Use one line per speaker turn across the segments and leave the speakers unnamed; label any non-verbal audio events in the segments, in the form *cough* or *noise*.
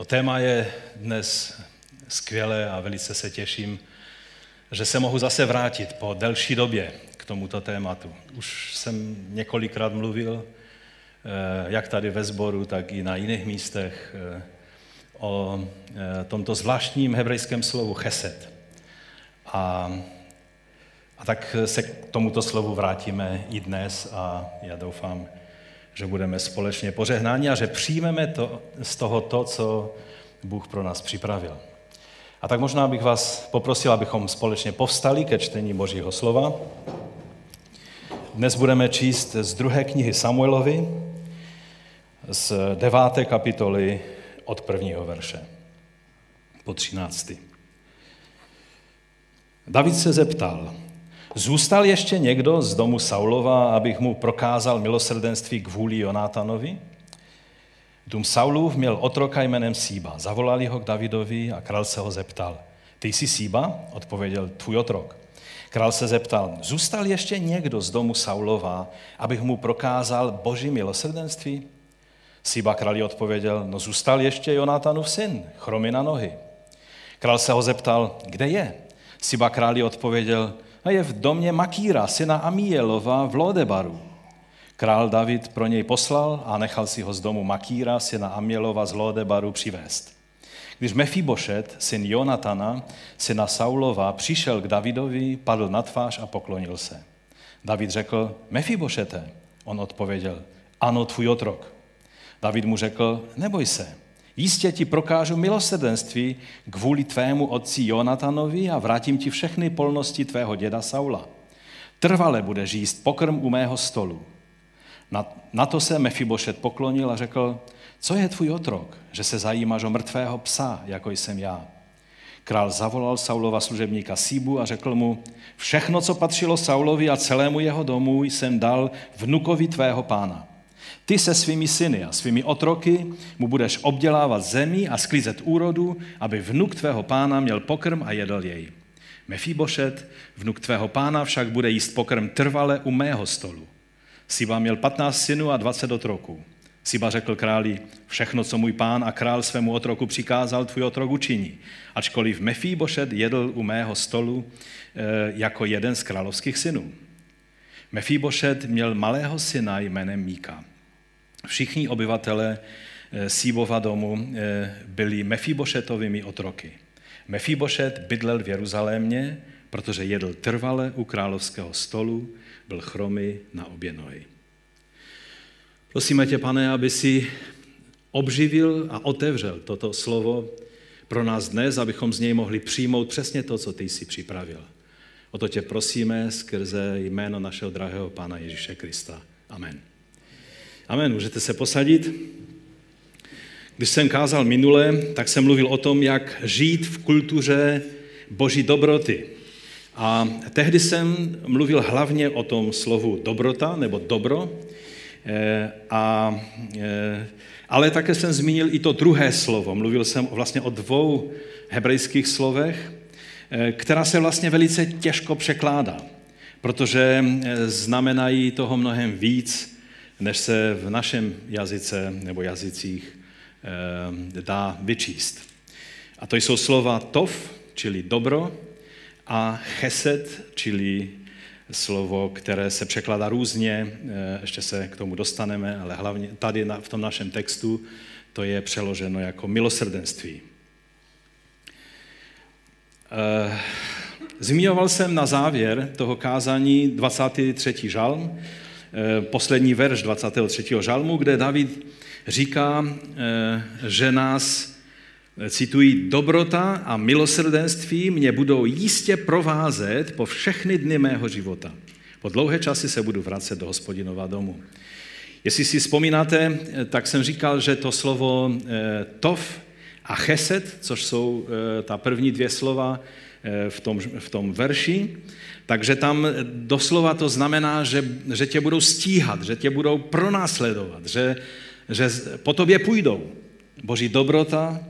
To téma je dnes skvělé a velice se těším, že se mohu zase vrátit po delší době k tomuto tématu. Už jsem několikrát mluvil, eh, jak tady ve sboru, tak i na jiných místech, eh, o eh, tomto zvláštním hebrejském slovu chesed. A, a tak se k tomuto slovu vrátíme i dnes a já doufám, že budeme společně požehnáni a že přijmeme to, z toho to, co Bůh pro nás připravil. A tak možná bych vás poprosil, abychom společně povstali ke čtení Božího slova. Dnes budeme číst z druhé knihy Samuelovi, z deváté kapitoly od prvního verše po třináctý. David se zeptal, Zůstal ještě někdo z domu Saulova, abych mu prokázal milosrdenství kvůli Jonátanovi? Dům Saulův měl otroka jménem Síba. Zavolali ho k Davidovi a král se ho zeptal. Ty jsi Síba? Odpověděl tvůj otrok. Král se zeptal, zůstal ještě někdo z domu Saulova, abych mu prokázal boží milosrdenství? Síba králi odpověděl, no zůstal ještě Jonátanův syn, chromy na nohy. Král se ho zeptal, kde je? Síba králi odpověděl, je v domě Makíra, syna Amielova v Lodebaru. Král David pro něj poslal a nechal si ho z domu Makíra, syna Amielova z Lodebaru přivést. Když Mefibošet, syn Jonatana, syna Saulova, přišel k Davidovi, padl na tvář a poklonil se. David řekl, Mefibošete. On odpověděl, ano, tvůj otrok. David mu řekl, neboj se, Jistě ti prokážu milosrdenství kvůli tvému otci Jonatanovi a vrátím ti všechny polnosti tvého děda Saula. Trvale budeš jíst pokrm u mého stolu. Na, na to se Mefibošet poklonil a řekl, co je tvůj otrok, že se zajímáš o mrtvého psa, jako jsem já. Král zavolal Saulova služebníka Síbu a řekl mu, všechno, co patřilo Saulovi a celému jeho domu, jsem dal vnukovi tvého pána. Ty se svými syny a svými otroky mu budeš obdělávat zemi a sklízet úrodu, aby vnuk tvého pána měl pokrm a jedl jej. Mefíbošet, vnuk tvého pána, však bude jíst pokrm trvale u mého stolu. Siba měl 15 synů a 20 otroků. Siba řekl králi, všechno, co můj pán a král svému otroku přikázal, tvůj otrok učiní. Ačkoliv Mefíbošet jedl u mého stolu e, jako jeden z královských synů. Mefíbošet měl malého syna jménem Míka. Všichni obyvatele eh, Síbova domu eh, byli Mefibošetovými otroky. Mefibošet bydlel v Jeruzalémě, protože jedl trvale u královského stolu, byl chromy na obě nohy. Prosíme tě, pane, aby si obživil a otevřel toto slovo pro nás dnes, abychom z něj mohli přijmout přesně to, co ty jsi připravil. O to tě prosíme skrze jméno našeho drahého Pána Ježíše Krista. Amen. Amen, můžete se posadit. Když jsem kázal minule, tak jsem mluvil o tom, jak žít v kultuře boží dobroty. A tehdy jsem mluvil hlavně o tom slovu dobrota nebo dobro, eh, a, eh, ale také jsem zmínil i to druhé slovo. Mluvil jsem vlastně o dvou hebrejských slovech, eh, která se vlastně velice těžko překládá, protože znamenají toho mnohem víc, než se v našem jazyce nebo jazycích eh, dá vyčíst. A to jsou slova tov, čili dobro, a chesed, čili slovo, které se překládá různě, eh, ještě se k tomu dostaneme, ale hlavně tady v tom našem textu to je přeloženo jako milosrdenství. Eh, zmiňoval jsem na závěr toho kázání 23. žalm, poslední verš 23. žalmu, kde David říká, eh, že nás, eh, citují, dobrota a milosrdenství mě budou jistě provázet po všechny dny mého života. Po dlouhé časy se budu vracet do hospodinova domu. Jestli si vzpomínáte, tak jsem říkal, že to slovo tov a chesed, což jsou ta první dvě slova v tom, v tom verši, takže tam doslova to znamená, že, že tě budou stíhat, že tě budou pronásledovat, že, že po tobě půjdou. Boží dobrota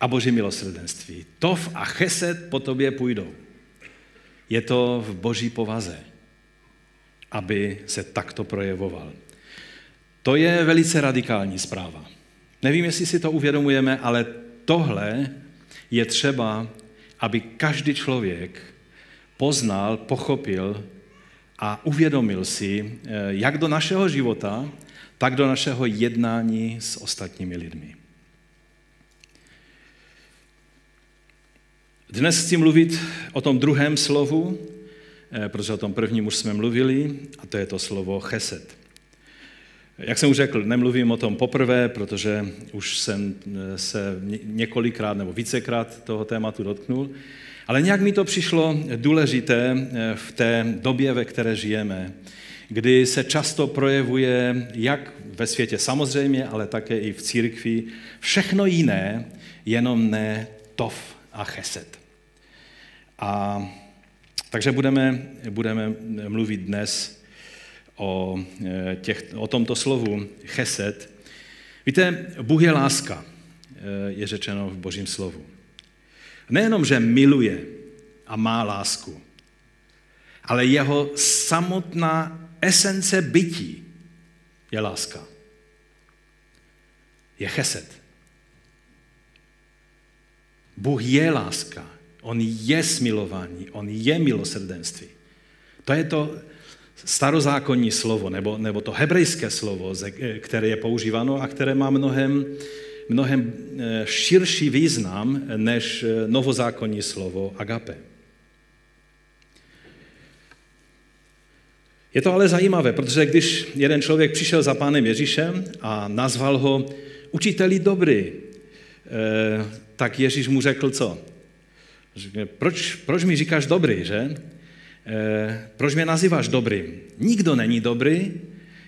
a Boží milosrdenství. Tov a chesed po tobě půjdou. Je to v Boží povaze, aby se takto projevoval. To je velice radikální zpráva. Nevím, jestli si to uvědomujeme, ale tohle je třeba, aby každý člověk poznal, pochopil a uvědomil si, eh, jak do našeho života, tak do našeho jednání s ostatními lidmi. Dnes chci mluvit o tom druhém slovu, eh, protože o tom prvním už jsme mluvili, a to je to slovo cheset. Jak jsem už řekl, nemluvím o tom poprvé, protože už jsem eh, se několikrát nebo vícekrát toho tématu dotknul, ale nějak mi to přišlo důležité eh, v té době, ve které žijeme, kdy se často projevuje, jak ve světě samozřejmě, ale také i v církvi, všechno jiné, jenom ne tov a cheset. A takže budeme, budeme mluvit dnes o, eh, těch, o tomto slovu cheset. Víte, Bůh je láska, eh, je řečeno v Božím slovu. Nejenom, že miluje a má lásku, ale jeho samotná esence bytí je láska. Je cheset. Bůh je láska. On je smilování, on je milosrdenství. To je to starozákonní slovo, nebo, nebo to hebrejské slovo, které je používáno a které má mnohem, mnohem eh, širší význam než eh, novozákonní slovo agape. Je to ale zajímavé, protože když jeden člověk přišel za pánem Ježíšem a nazval ho učiteli dobrý, eh, tak Ježíš mu řekl co? Proč, proč mi říkáš dobrý, že? E, proč mě nazýváš dobrým? Nikdo není dobrý,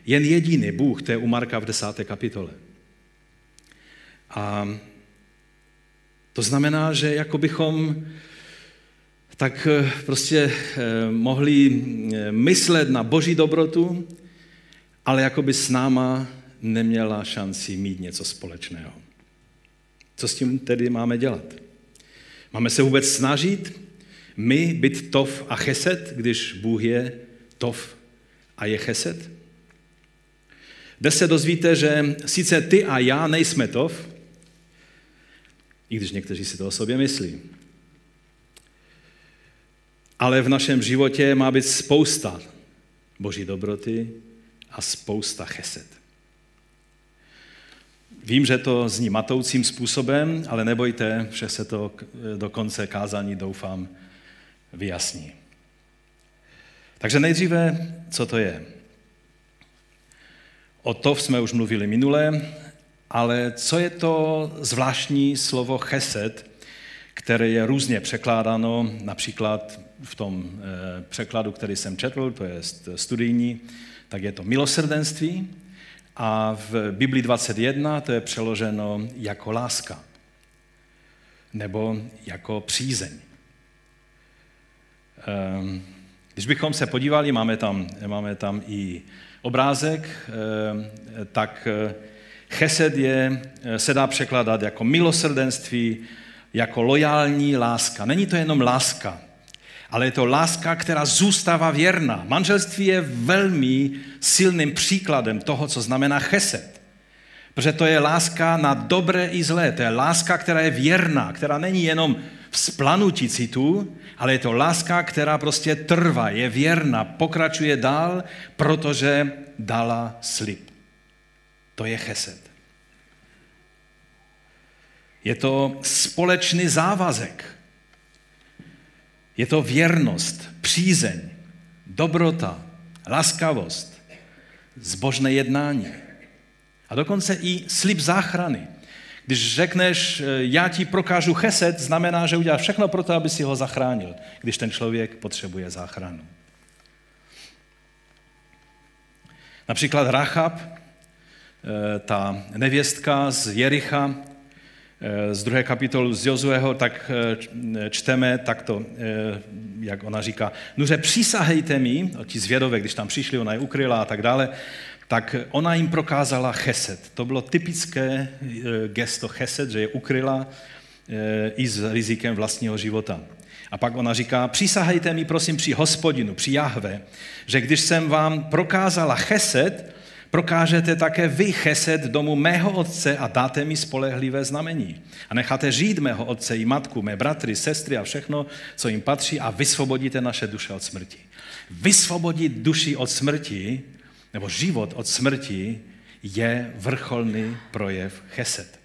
jen jediný Bůh, to je u Marka v desáté kapitole. A to znamená, že jako bychom tak eh, prostě eh, mohli myslet na boží dobrotu, ale jako by s náma neměla šanci mít něco společného. Co s tím tedy máme dělat? Máme se vůbec snažit my být tov a cheset, když Bůh je tov a je cheset? Dnes se dozvíte, že sice ty a já nejsme tov, i když někteří si to o sobě myslí. Ale v našem životě má být spousta boží dobroty a spousta cheset. Vím, že to zní matoucím způsobem, ale nebojte, že se to do konce kázání, doufám, vyjasní. Takže nejdříve, co to je? O to jsme už mluvili minule, ale co je to zvláštní slovo chesed, které je různě překládáno, například v tom eh, překladu, který jsem četl, to je studijní, tak je to milosrdenství, a v Biblii 21 to je přeloženo jako láska nebo jako přízeň. Ehm, když bychom se podívali, máme tam, máme tam i obrázek, ehm, tak eh, chesed je, eh, se dá překládat jako milosrdenství, jako lojální láska. Není to jenom láska, ale je to láska, která zůstává věrná. Manželství je velmi silným příkladem toho, co znamená chesed. Protože to je láska na dobré i zlé. To je láska, která je věrná, která není jenom vzplanutí citu, ale je to láska, která prostě trvá, je věrná, pokračuje dál, protože dala slib. To je chesed. Je to společný závazek. Je to věrnost, přízeň, dobrota, laskavost, zbožné jednání. A dokonce i slib záchrany. Když řekneš, já ti prokážu cheset, znamená, že uděláš všechno pro to, aby si ho zachránil, když ten člověk potřebuje záchranu. Například Rachab, eh, ta nevěstka z Jericha, z druhé kapitolu z Jozueho, tak čteme takto, jak ona říká, nuře přísahejte mi, ti zvědové, když tam přišli, ona je ukryla a tak dále, tak ona jim prokázala cheset. To bylo typické eh, gesto cheset, že je ukryla i s rizikem vlastního života. A pak ona říká, přísahejte mi prosím při hospodinu, při Jahve, že když jsem vám prokázala cheset, prokážete také vy chesed domu mého otce a dáte mi spolehlivé znamení. A necháte žít mého otce i matku, mé bratry, sestry a všechno, co jim patří a vysvobodíte naše duše od smrti. Vysvobodit duši od smrti, nebo život od smrti, je vrcholný projev chesed.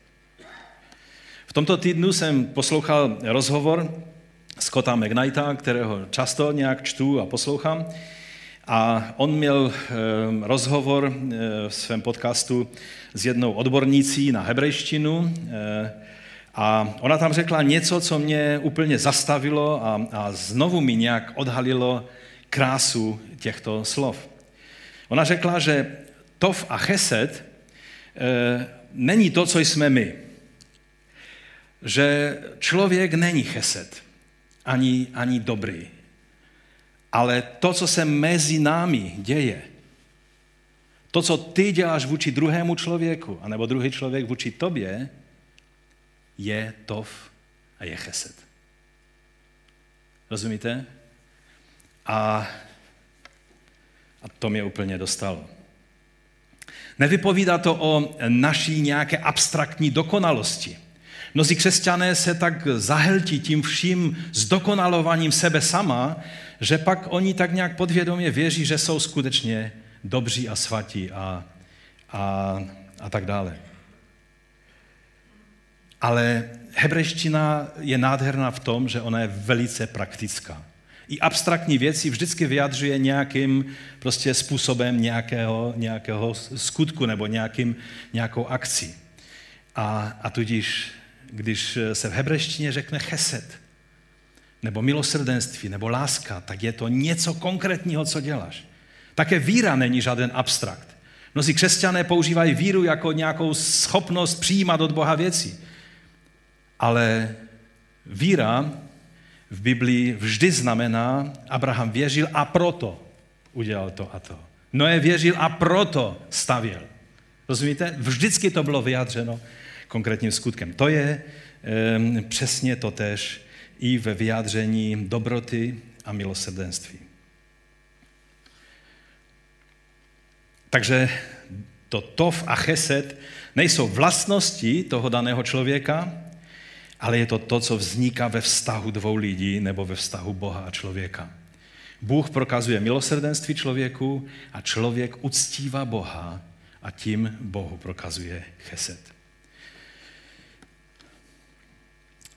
V tomto týdnu jsem poslouchal rozhovor Scotta McKnighta, kterého často nějak čtu a poslouchám. A on měl ehm, rozhovor eh, v svém podcastu s jednou odbornící na hebrejštinu eh, a ona tam řekla něco, co mě úplně zastavilo a, a znovu mi nějak odhalilo krásu těchto slov. Ona řekla, že tov a chesed e, není to, co jsme my. Že člověk není chesed, ani, ani dobrý. Ale to, co se mezi námi děje, to, co ty děláš vůči druhému člověku, anebo druhý člověk vůči tobě, je tov a je chesed. Rozumíte? A, a to mě úplně dostalo. Nevypovídá to o naší nějaké abstraktní dokonalosti. Mnozí křesťané se tak zaheltí tím vším zdokonalováním sebe sama, že pak oni tak nějak podvědomě věří, že jsou skutečně dobří a svatí a, a, a tak dále. Ale hebrejština je nádherná v tom, že ona je velice praktická. I abstraktní věci vždycky vyjadřuje nějakým prostě způsobem nějakého, nějakého skutku nebo nějakým, nějakou akcí. A, a tudíž, když se v hebrejštině řekne chesed, nebo milosrdenství, nebo láska, tak je to něco konkrétního, co děláš. Také víra není žádný abstrakt. Mnozí křesťané používají víru jako nějakou schopnost přijímat od Boha věci. Ale víra v Biblii vždy znamená, Abraham věřil a proto udělal to a to. Noé věřil a proto stavěl. Rozumíte? Vždycky to bylo vyjádřeno konkrétním skutkem. To je e, přesně to tež i ve vyjádření dobroty a milosrdenství. Takže to tov a chesed nejsou vlastnosti toho daného člověka, ale je to to, co vzniká ve vztahu dvou lidí nebo ve vztahu Boha a člověka. Bůh prokazuje milosrdenství člověku a člověk uctívá Boha a tím Bohu prokazuje chesed.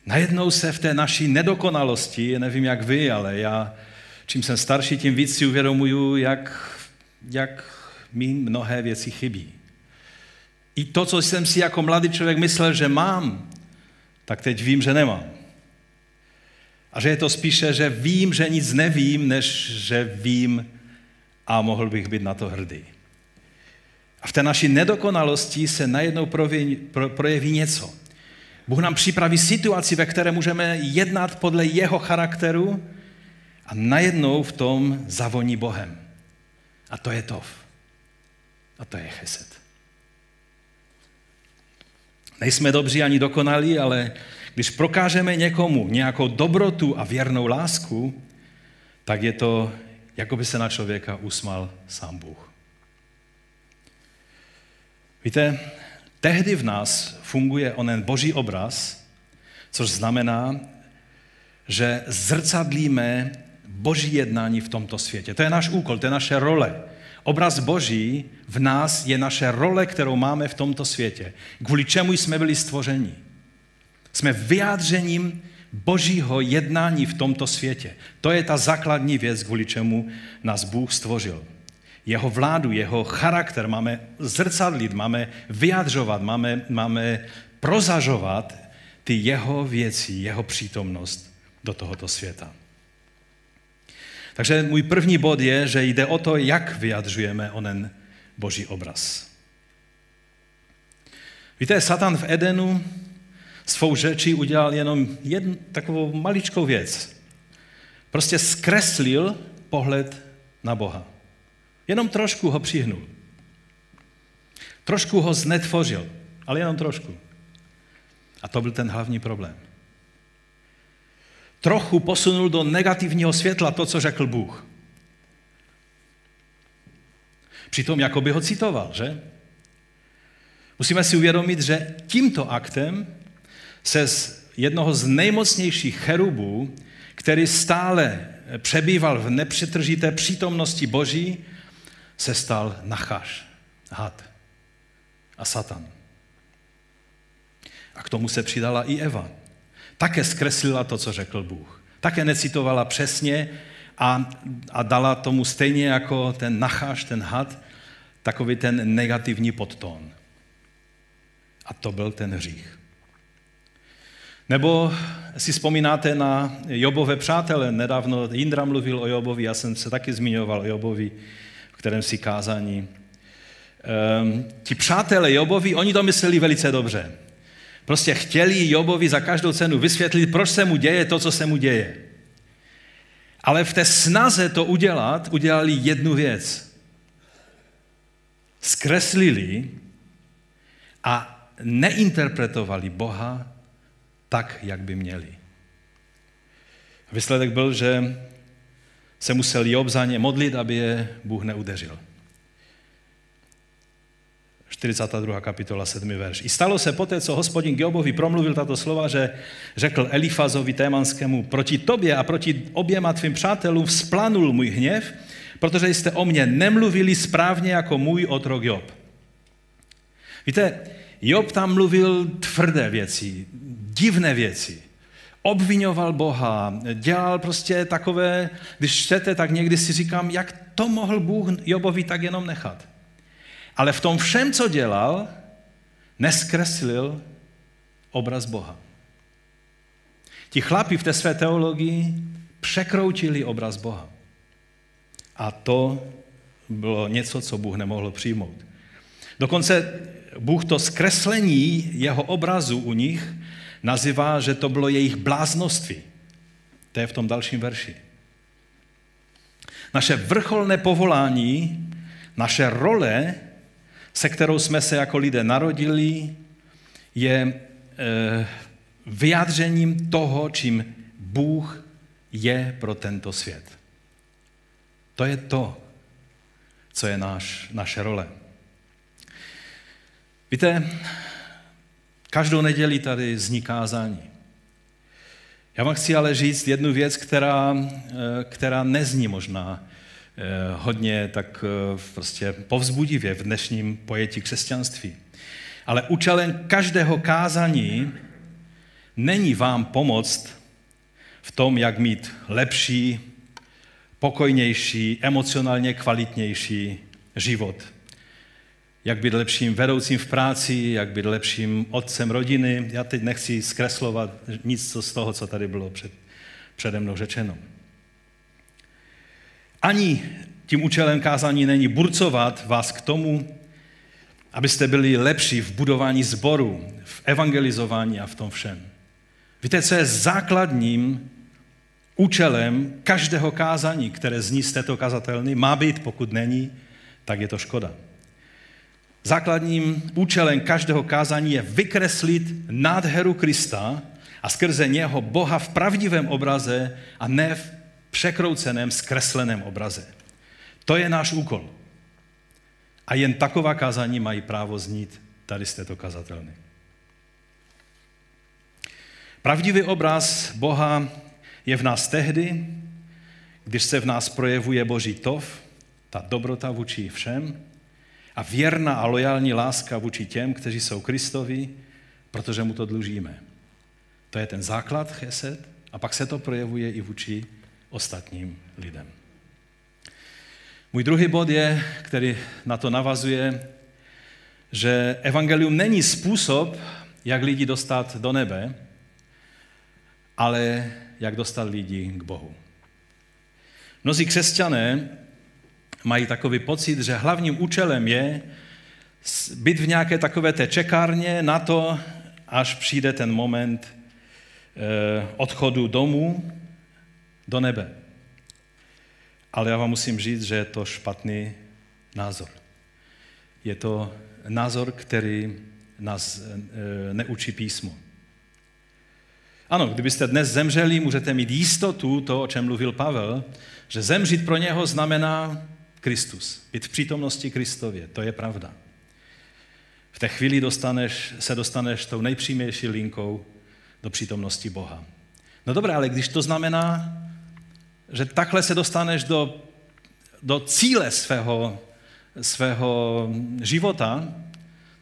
Najednou se v té naší nedokonalosti, nevím jak vy, ale já, čím jsem starší, tím víc si uvědomuju, jak, jak mi mnohé věci chybí. I to, co jsem si jako mladý člověk myslel, že mám, tak teď vím, že nemám. A že je to spíše, že vím, že nic nevím, než že vím a mohl bych být na to hrdý. A v té naší nedokonalosti se najednou projeví, pro, projeví něco. Bůh nám připraví situaci, ve které můžeme jednat podle jeho charakteru a najednou v tom zavoní Bohem. A to je tov. A to je chesed. Nejsme dobří ani dokonalí, ale když prokážeme někomu nějakou dobrotu a věrnou lásku, tak je to, jako by se na člověka usmal sám Bůh. Víte, tehdy v nás funguje onen boží obraz, což znamená, že zrcadlíme boží jednání v tomto světě. To je náš úkol, to je naše role. Obraz Boží v nás je naše role, kterou máme v tomto světě. Kvůli čemu jsme byli stvořeni. Jsme vyjádřením Božího jednání v tomto světě. To je ta základní věc, kvůli čemu nás Bůh stvořil. Jeho vládu, jeho charakter máme zrcadlit, máme vyjadřovat, máme, máme prozažovat ty jeho věci, jeho přítomnost do tohoto světa. Takže můj první bod je, že jde o to, jak vyjadřujeme onen boží obraz. Víte, Satan v Edenu svou řečí udělal jenom jednu takovou maličkou věc. Prostě zkreslil pohled na Boha. Jenom trošku ho přihnul. Trošku ho znetvořil, ale jenom trošku. A to byl ten hlavní problém trochu posunul do negativního světla to, co řekl Bůh. Přitom jako by ho citoval, že? Musíme si uvědomit, že tímto aktem se z jednoho z nejmocnějších cherubů, který stále přebýval v nepřetržité přítomnosti Boží, se stal Nachaš, had a Satan. A k tomu se přidala i Eva. Také zkreslila to, co řekl Bůh. Také necitovala přesně a, a dala tomu stejně jako ten Nachaš, ten had, takový ten negativní podtón. A to byl ten hřích. Nebo si vzpomínáte na Jobové přátele. Nedávno Jindra mluvil o Jobovi, já jsem se taky zmiňoval o Jobovi, v kterém si kázání. Ehm, ti přátelé Jobovi, oni to mysleli velice dobře. Prostě chtěli Jobovi za každou cenu vysvětlit, proč se mu děje to, co se mu děje. Ale v té snaze to udělat, udělali jednu věc. Zkreslili a neinterpretovali Boha tak, jak by měli. Výsledek byl, že se musel Job za ně modlit, aby je Bůh neudeřil. 42. kapitola, 7. verš. I stalo se poté, co hospodin Jobovi promluvil tato slova, že řekl Elifazovi Témanskému, proti tobě a proti oběma tvým přátelům vzplanul můj hněv, protože jste o mně nemluvili správně jako můj otrok Job. Víte, Job tam mluvil tvrdé věci, divné věci. Obvinoval Boha, dělal prostě takové, když čtete, tak někdy si říkám, jak to mohl Bůh Jobovi tak jenom nechat. Ale v tom všem, co dělal, neskreslil obraz Boha. Ti chlapi v té své teologii překroutili obraz Boha. A to bylo něco, co Bůh nemohl přijmout. Dokonce Bůh to zkreslení jeho obrazu u nich nazývá, že to bylo jejich bláznoství. To je v tom dalším verši. Naše vrcholné povolání, naše role, se kterou jsme se jako lidé narodili, je e, vyjádřením toho, čím Bůh je pro tento svět. To je to, co je náš, naše role. Víte, každou neděli tady zní kázání. Já vám chci ale říct jednu věc, která, eh, která nezní možná eh, hodně tak eh, prostě povzbudivě v dnešním pojetí křesťanství. Ale účelem každého kázání není vám pomoct v tom, jak mít lepší, pokojnější, emocionálně kvalitnější život jak být lepším vedoucím v práci, jak být lepším otcem rodiny. Já teď nechci zkreslovat nic z toho, co tady bylo před, přede mnou řečeno. Ani tím účelem kázání není burcovat vás k tomu, abyste byli lepší v budování zboru, v evangelizování a v tom všem. Víte, co je základním účelem každého kázání, které zní z této kazatelny? Má být, pokud není, tak je to škoda. Základním účelem každého kázání je vykreslit nádheru Krista a skrze něho Boha v pravdivém obraze a ne v překrouceném, zkresleném obraze. To je náš úkol. A jen taková kázání mají právo znít tady z této kazatelny. Pravdivý obraz Boha je v nás tehdy, když se v nás projevuje Boží tov, ta dobrota vůči všem, a věrná a lojální láska vůči těm, kteří jsou Kristovi, protože mu to dlužíme. To je ten základ chesed a pak se to projevuje i vůči ostatním lidem. Můj druhý bod je, který na to navazuje, že evangelium není způsob, jak lidi dostat do nebe, ale jak dostat lidi k Bohu. Mnozí křesťané mají takový pocit, že hlavním účelem je být v nějaké takové té čekárně na to, až přijde ten moment eh, odchodu domů do nebe. Ale já vám musím říct, že je to špatný názor. Je to názor, který nás eh, neučí písmo. Ano, kdybyste dnes zemřeli, můžete mít jistotu, to, o čem mluvil Pavel, že zemřít pro něho znamená Kristus, být v přítomnosti Kristově, to je pravda. V té chvíli dostaneš, se dostaneš tou nejpřímější linkou do přítomnosti Boha. No dobré, ale když to znamená, že takhle se dostaneš do, do cíle svého, svého života,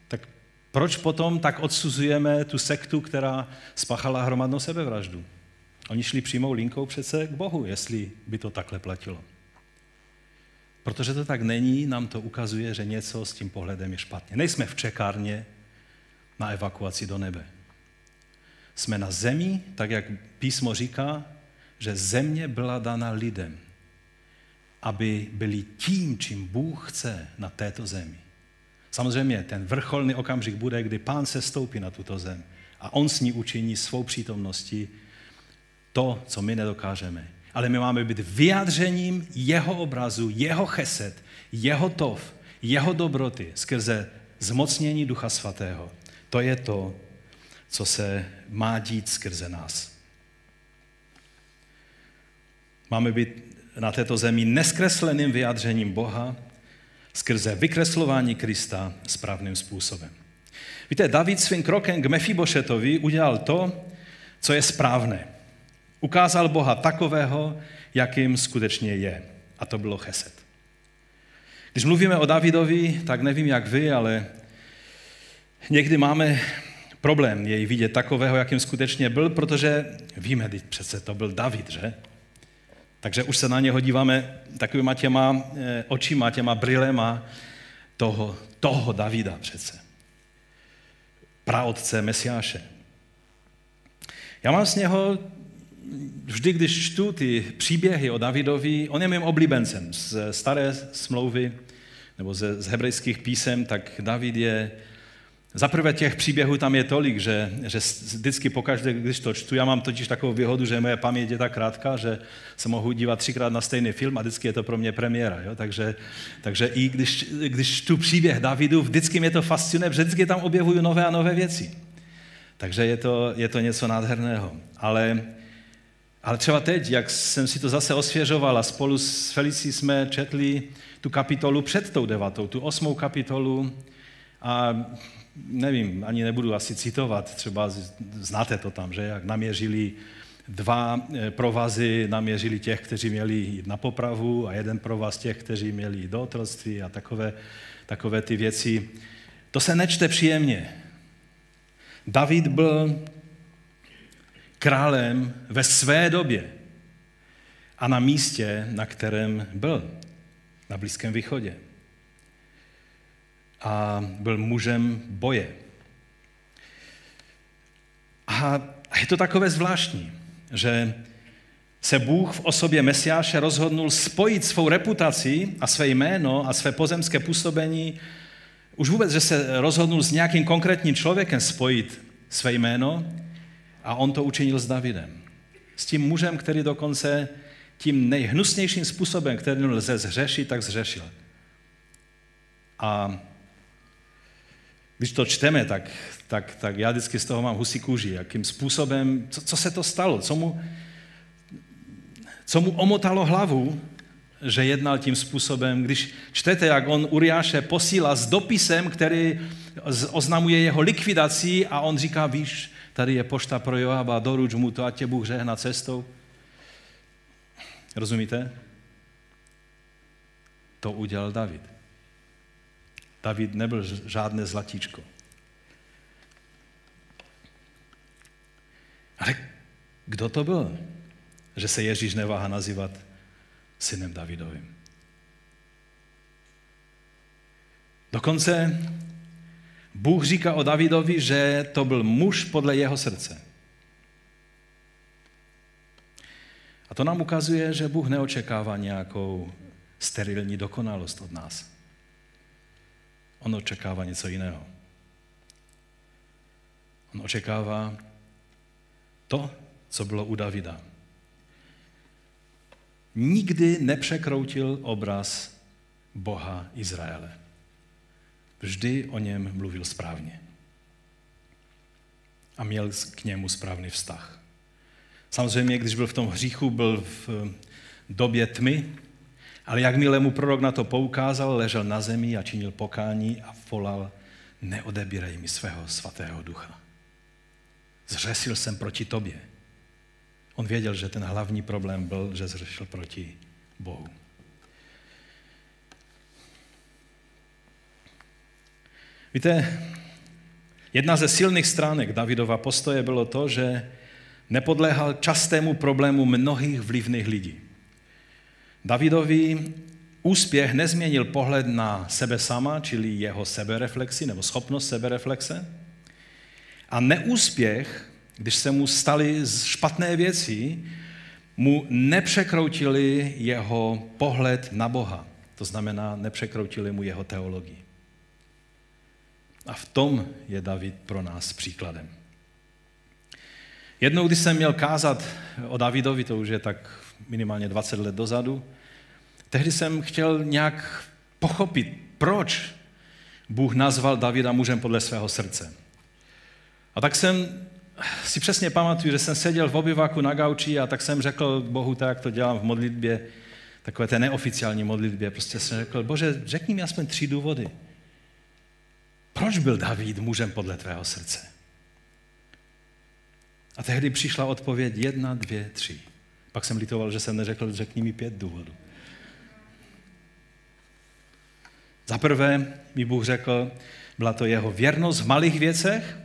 tak proč potom tak odsuzujeme tu sektu, která spáchala hromadnou sebevraždu? Oni šli přímou linkou přece k Bohu, jestli by to takhle platilo. Protože to tak není, nám to ukazuje, že něco s tím pohledem je špatně. Nejsme v čekárně na evakuaci do nebe. Jsme na zemi, tak jak písmo říká, že země byla dána lidem, aby byli tím, čím Bůh chce na této zemi. Samozřejmě ten vrcholný okamžik bude, kdy pán se stoupí na tuto zem a on s ní učiní svou přítomností to, co my nedokážeme. Ale my máme být vyjádřením jeho obrazu, jeho cheset, jeho tov, jeho dobroty skrze zmocnění Ducha Svatého. To je to, co se má dít skrze nás. Máme být na této zemi neskresleným vyjádřením Boha skrze vykreslování Krista správným způsobem. Víte, David svým krokem k Mefibošetovi udělal to, co je správné. Ukázal Boha takového, jakým skutečně je. A to bylo cheset. Když mluvíme o Davidovi, tak nevím jak vy, ale někdy máme problém jej vidět takového, jakým skutečně byl, protože víme, teď přece to byl David, že? Takže už se na něho díváme takovýma těma eh, očima, těma brilema toho, toho Davida přece. Praotce Mesiáše. Já mám z něho vždy, když čtu ty příběhy o Davidovi, on je mým oblíbencem z staré smlouvy nebo ze, z hebrejských písem, tak David je za prvé těch příběhů tam je tolik, že, že vždycky pokaždé, když to čtu, já mám totiž takovou výhodu, že moje paměť je tak krátká, že se mohu dívat třikrát na stejný film a vždycky je to pro mě premiéra. Jo? Takže, takže i když, když čtu příběh Davidu, vždycky mě to fascinuje, protože vždycky tam objevuju nové a nové věci. Takže je to, je to něco nádherného. Ale ale třeba teď, jak jsem si to zase osvěžoval a spolu s Felicí jsme četli tu kapitolu před tou devatou, tu osmou kapitolu a nevím, ani nebudu asi citovat, třeba znáte to tam, že jak naměřili dva eh, provazy, naměřili těch, kteří měli jít na popravu a jeden provaz těch, kteří měli jít do otroctví a takové, takové ty věci. To se nečte příjemně. David byl králem ve své době a na místě, na kterém byl, na Blízkém východě. A byl mužem boje. A je to takové zvláštní, že se Bůh v osobě Mesiáše rozhodnul spojit svou reputaci a své jméno a své pozemské působení, už vůbec, že se rozhodnul s nějakým konkrétním člověkem spojit své jméno, a on to učinil s Davidem. S tím mužem, který dokonce tím nejhnusnějším způsobem, který lze zřešit, tak zřešil. A když to čteme, tak, tak, tak já vždycky z toho mám husí kůži, jakým způsobem, co, co se to stalo, co mu, co mu omotalo hlavu, že jednal tím způsobem. Když čtete, jak on Uriáše posílá s dopisem, který oznamuje jeho likvidaci a on říká, víš, tady je pošta pro Joaba, doruč mu to a tě Bůh žehna cestou. Rozumíte? To udělal David. David nebyl žádné zlatíčko. Ale kdo to byl, že se Ježíš neváha nazývat synem Davidovým? Dokonce Bůh říká o Davidovi, že to byl muž podle jeho srdce. A to nám ukazuje, že Bůh neočekává nějakou sterilní dokonalost od nás. On očekává něco jiného. On očekává to, co bylo u Davida. Nikdy nepřekroutil obraz Boha Izraele. Vždy o něm mluvil správně. A měl k němu správný vztah. Samozřejmě, když byl v tom hříchu, byl v době tmy, Ale jakmile mu prorok na to poukázal, ležel na zemi a činil pokání a volal, neodebírej mi svého svatého ducha. Zřesil jsem proti tobě. On věděl, že ten hlavní problém byl, že zřešil proti Bohu. Víte, jedna ze silných stránek Davidova postoje bylo to, že nepodléhal častému problému mnohých vlivných lidí. Davidovi úspěch nezměnil pohled na sebe sama, čili jeho sebereflexi nebo schopnost sebereflexe. A neúspěch, když se mu staly špatné věci, mu nepřekroutili jeho pohled na Boha. To znamená, nepřekroutili mu jeho teologii. A v tom je David pro nás příkladem. Jednou, když jsem měl kázat o Davidovi, to už je tak minimálně 20 let dozadu, tehdy jsem chtěl nějak pochopit, proč Bůh nazval Davida mužem podle svého srdce. A tak jsem si přesně pamatuju, že jsem seděl v obyváku na gauči a tak jsem řekl Bohu, tak jak to dělám v modlitbě, takové té neoficiální modlitbě, prostě jsem řekl, bože, řekni mi aspoň tři důvody. Proč byl David mužem podle tvého srdce? A tehdy přišla odpověď jedna, dvě, tři. Pak jsem litoval, že jsem neřekl, řekni mi pět důvodů. Za prvé mi Bůh řekl, byla to jeho věrnost v malých věcech,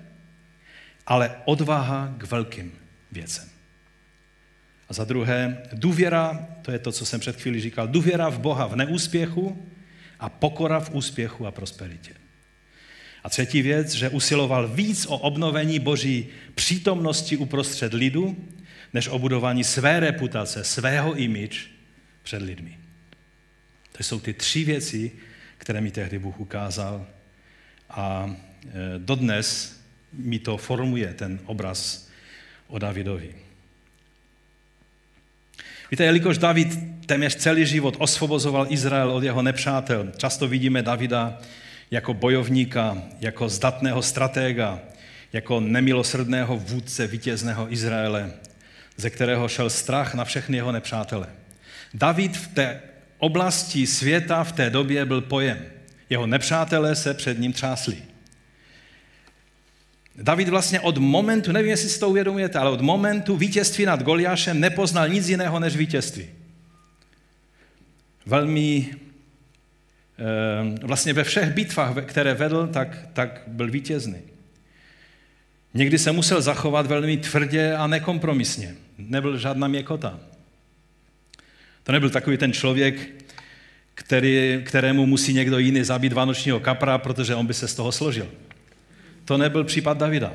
ale odvaha k velkým věcem. A za druhé, důvěra, to je to, co jsem před chvíli říkal, důvěra v Boha v neúspěchu a pokora v úspěchu a prosperitě. A třetí věc, že usiloval víc o obnovení boží přítomnosti uprostřed lidu, než o budování své reputace, svého image před lidmi. To jsou ty tři věci, které mi tehdy Bůh ukázal. A e, dodnes mi to formuje ten obraz o Davidovi. Víte, jelikož David téměř celý život osvobozoval Izrael od jeho nepřátel, často vidíme Davida jako bojovníka, jako zdatného stratéga, jako nemilosrdného vůdce vítězného Izraele, ze kterého šel strach na všechny jeho nepřátele. David v té oblasti světa v té době byl pojem. Jeho nepřátelé se před ním třásli. David vlastně od momentu, nevím, jestli si to uvědomujete, ale od momentu vítězství nad Goliášem nepoznal nic jiného než vítězství. Velmi Ehm, vlastně ve všech bitvách, které vedl, tak, tak byl vítězný. Někdy se musel zachovat velmi tvrdě a nekompromisně. Nebyl žádná měkota. To nebyl takový ten člověk, který, kterému musí někdo jiný zabít vánočního kapra, protože on by se z toho složil. To nebyl případ Davida.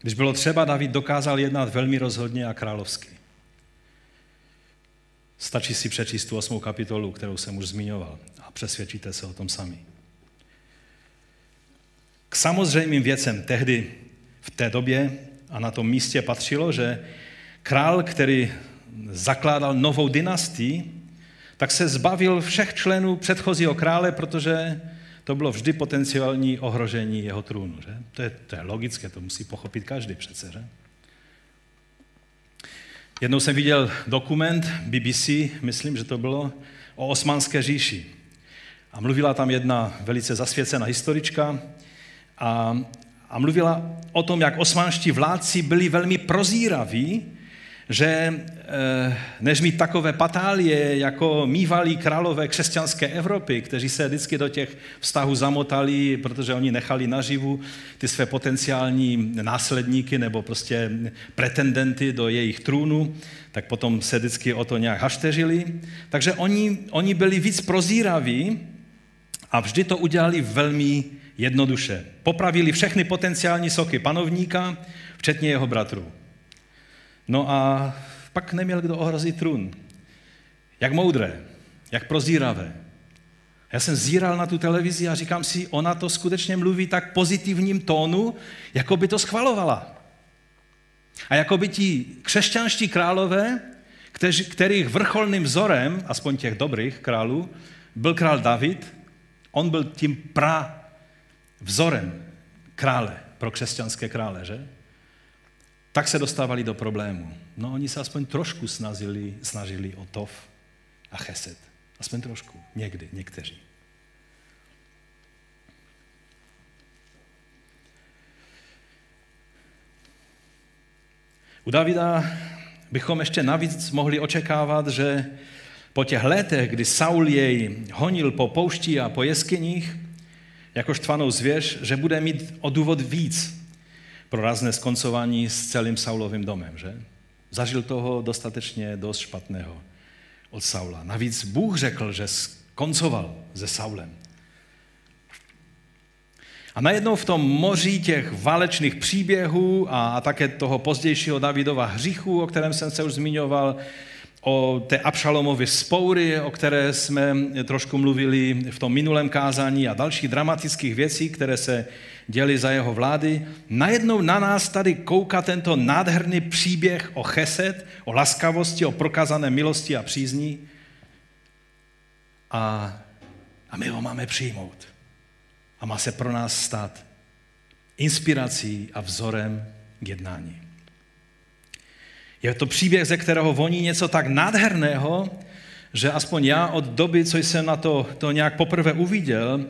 Když bylo třeba, David dokázal jednat velmi rozhodně a královsky. Stačí si přečíst tu osmou kapitolu, kterou jsem už zmiňoval a přesvědčíte se o tom sami. K samozřejmým věcem tehdy v té době a na tom místě patřilo, že král, který zakládal novou dynastii, tak se zbavil všech členů předchozího krále, protože to bylo vždy potenciální ohrožení jeho trůnu. Že? To, je, to je logické, to musí pochopit každý přece. Že? Jednou jsem viděl dokument BBC, myslím, že to bylo, o osmanské říši. A mluvila tam jedna velice zasvěcená historička a, a mluvila o tom, jak osmanští vládci byli velmi prozíraví že eh, než mít takové patálie, jako mývalí králové křesťanské Evropy, kteří se vždycky do těch vztahů zamotali, protože oni nechali naživu ty své potenciální následníky nebo prostě pretendenty do jejich trůnu, tak potom se vždycky o to nějak hašteřili. Takže oni, oni byli víc prozíraví a vždy to udělali velmi jednoduše. Popravili všechny potenciální soky panovníka, včetně jeho bratrů. No a pak neměl kdo ohrozit trůn. Jak moudré, jak prozíravé. Já jsem zíral na tu televizi a říkám si, ona to skutečně mluví tak pozitivním tónu, jako by to schvalovala. A jako by ti křesťanští králové, kterých vrcholným vzorem, aspoň těch dobrých králů, byl král David, on byl tím pra vzorem krále pro křesťanské krále, že? tak se dostávali do problému. No oni se aspoň trošku snažili, snažili o tov a chesed. Aspoň trošku. Někdy, někteří. U Davida bychom ještě navíc mohli očekávat, že po těch letech, kdy Saul jej honil po poušti a po jeskyních, jako štvanou zvěř, že bude mít o důvod víc pro rázné skoncování s celým Saulovým domem, že? Zažil toho dostatečně dost špatného od Saula. Navíc Bůh řekl, že skoncoval se Saulem. A najednou v tom moři těch válečných příběhů a, a také toho pozdějšího Davidova hříchu, o kterém jsem se už zmiňoval, o té Abšalomově spoury, o které jsme trošku mluvili v tom minulém kázání a dalších dramatických věcí, které se děli za jeho vlády. Najednou na nás tady kouká tento nádherný příběh o cheset, o laskavosti, o prokázané milosti a přízní. A, a my ho máme přijmout. A má se pro nás stát inspirací a vzorem k jednání. Je to příběh, ze kterého voní něco tak nádherného, že aspoň já od doby, co jsem na to, to nějak poprvé uviděl,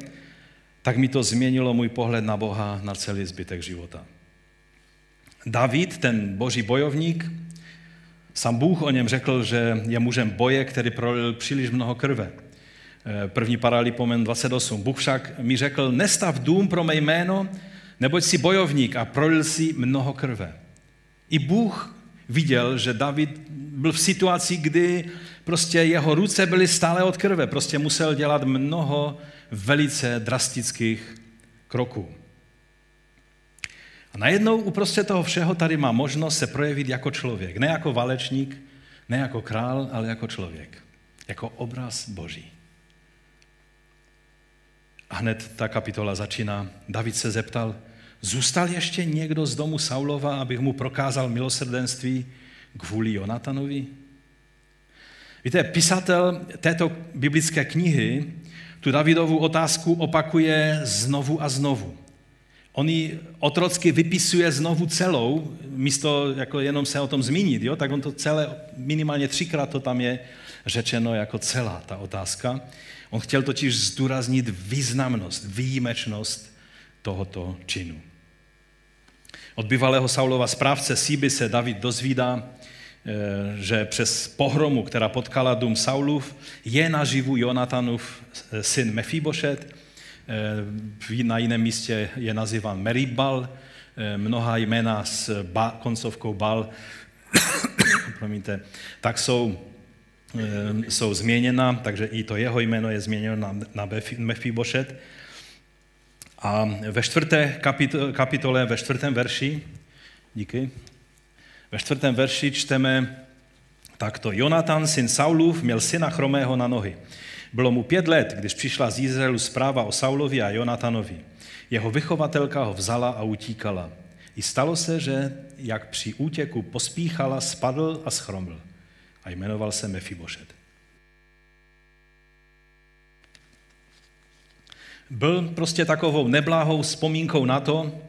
tak mi to změnilo můj pohled na Boha na celý zbytek života. David, ten boží bojovník, sám Bůh o něm řekl, že je mužem boje, který prolil příliš mnoho krve. Eh, první paralipomen 28. Bůh však mi řekl, nestav dům pro mé jméno, neboť si bojovník a prolil si mnoho krve. I Bůh viděl, že David byl v situaci, kdy prostě jeho ruce byly stále od krve. Prostě musel dělat mnoho velice drastických kroků. A najednou uprostřed toho všeho tady má možnost se projevit jako člověk. Ne jako valečník, ne jako král, ale jako člověk. Jako obraz Boží. A hned ta kapitola začíná. David se zeptal, zůstal ještě někdo z domu Saulova, abych mu prokázal milosrdenství kvůli Jonatanovi? Víte, pisatel této biblické knihy tu Davidovu otázku opakuje znovu a znovu. On ji otrocky vypisuje znovu celou, místo jako jenom se o tom zmínit, jo? tak on to celé, minimálně třikrát to tam je řečeno jako celá ta otázka. On chtěl totiž zdůraznit významnost, výjimečnost tohoto činu. Od bývalého Saulova správce Síby se David dozvídá, eh, že přes pohromu, která potkala dům Saulův, je naživu Jonatanův eh, syn Mefibošet. Eh, na jiném místě je nazýván Meribal, mnoha jména s ba, koncovkou Bal, *coughs* promiňte, tak jsou jsou změněna, takže i to jeho jméno je změněno na, na Mefibošet. A ve čtvrté kapitole, ve čtvrtém verši, díky, ve čtvrtém verši čteme takto. Jonatan, syn Saulův, měl syna chromého na nohy. Bylo mu pět let, když přišla z Izraelu zpráva o Saulovi a Jonatanovi. Jeho vychovatelka ho vzala a utíkala. I stalo se, že jak při útěku pospíchala, spadl a schroml a jmenoval se Mefibošet. Byl prostě takovou nebláhou vzpomínkou na to,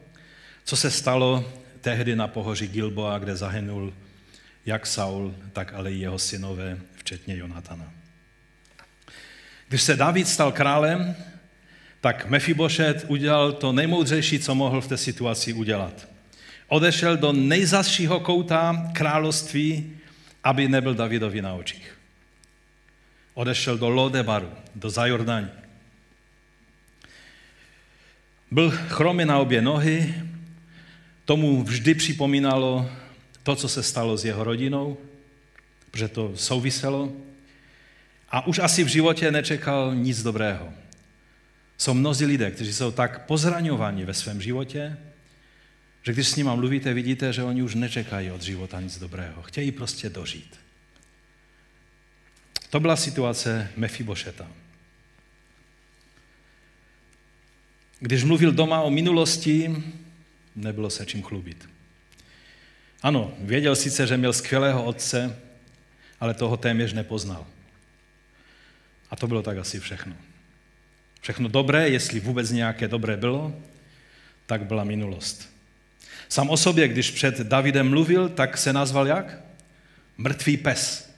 co se stalo tehdy na pohoří Gilboa, kde zahynul jak Saul, tak ale i jeho synové, včetně Jonatana. Když se David stal králem, tak Mefibošet udělal to nejmoudřejší, co mohl v té situaci udělat. Odešel do nejzasšího kouta království aby nebyl Davidovi na očích. Odešel do Lodebaru, do Zajordání. Byl chromý na obě nohy, tomu vždy připomínalo to, co se stalo s jeho rodinou, protože to souviselo. A už asi v životě nečekal nic dobrého. Jsou mnozí lidé, kteří jsou tak pozraňovaní ve svém životě, že když s nimi mluvíte, vidíte, že oni už nečekají od života nic dobrého. Chtějí prostě dožít. To byla situace Mefibošeta. Když mluvil doma o minulosti, nebylo se čím chlubit. Ano, věděl sice, že měl skvělého otce, ale toho téměř nepoznal. A to bylo tak asi všechno. Všechno dobré, jestli vůbec nějaké dobré bylo, tak byla minulost. Sam o sobě, když před Davidem mluvil, tak se nazval jak? Mrtvý pes.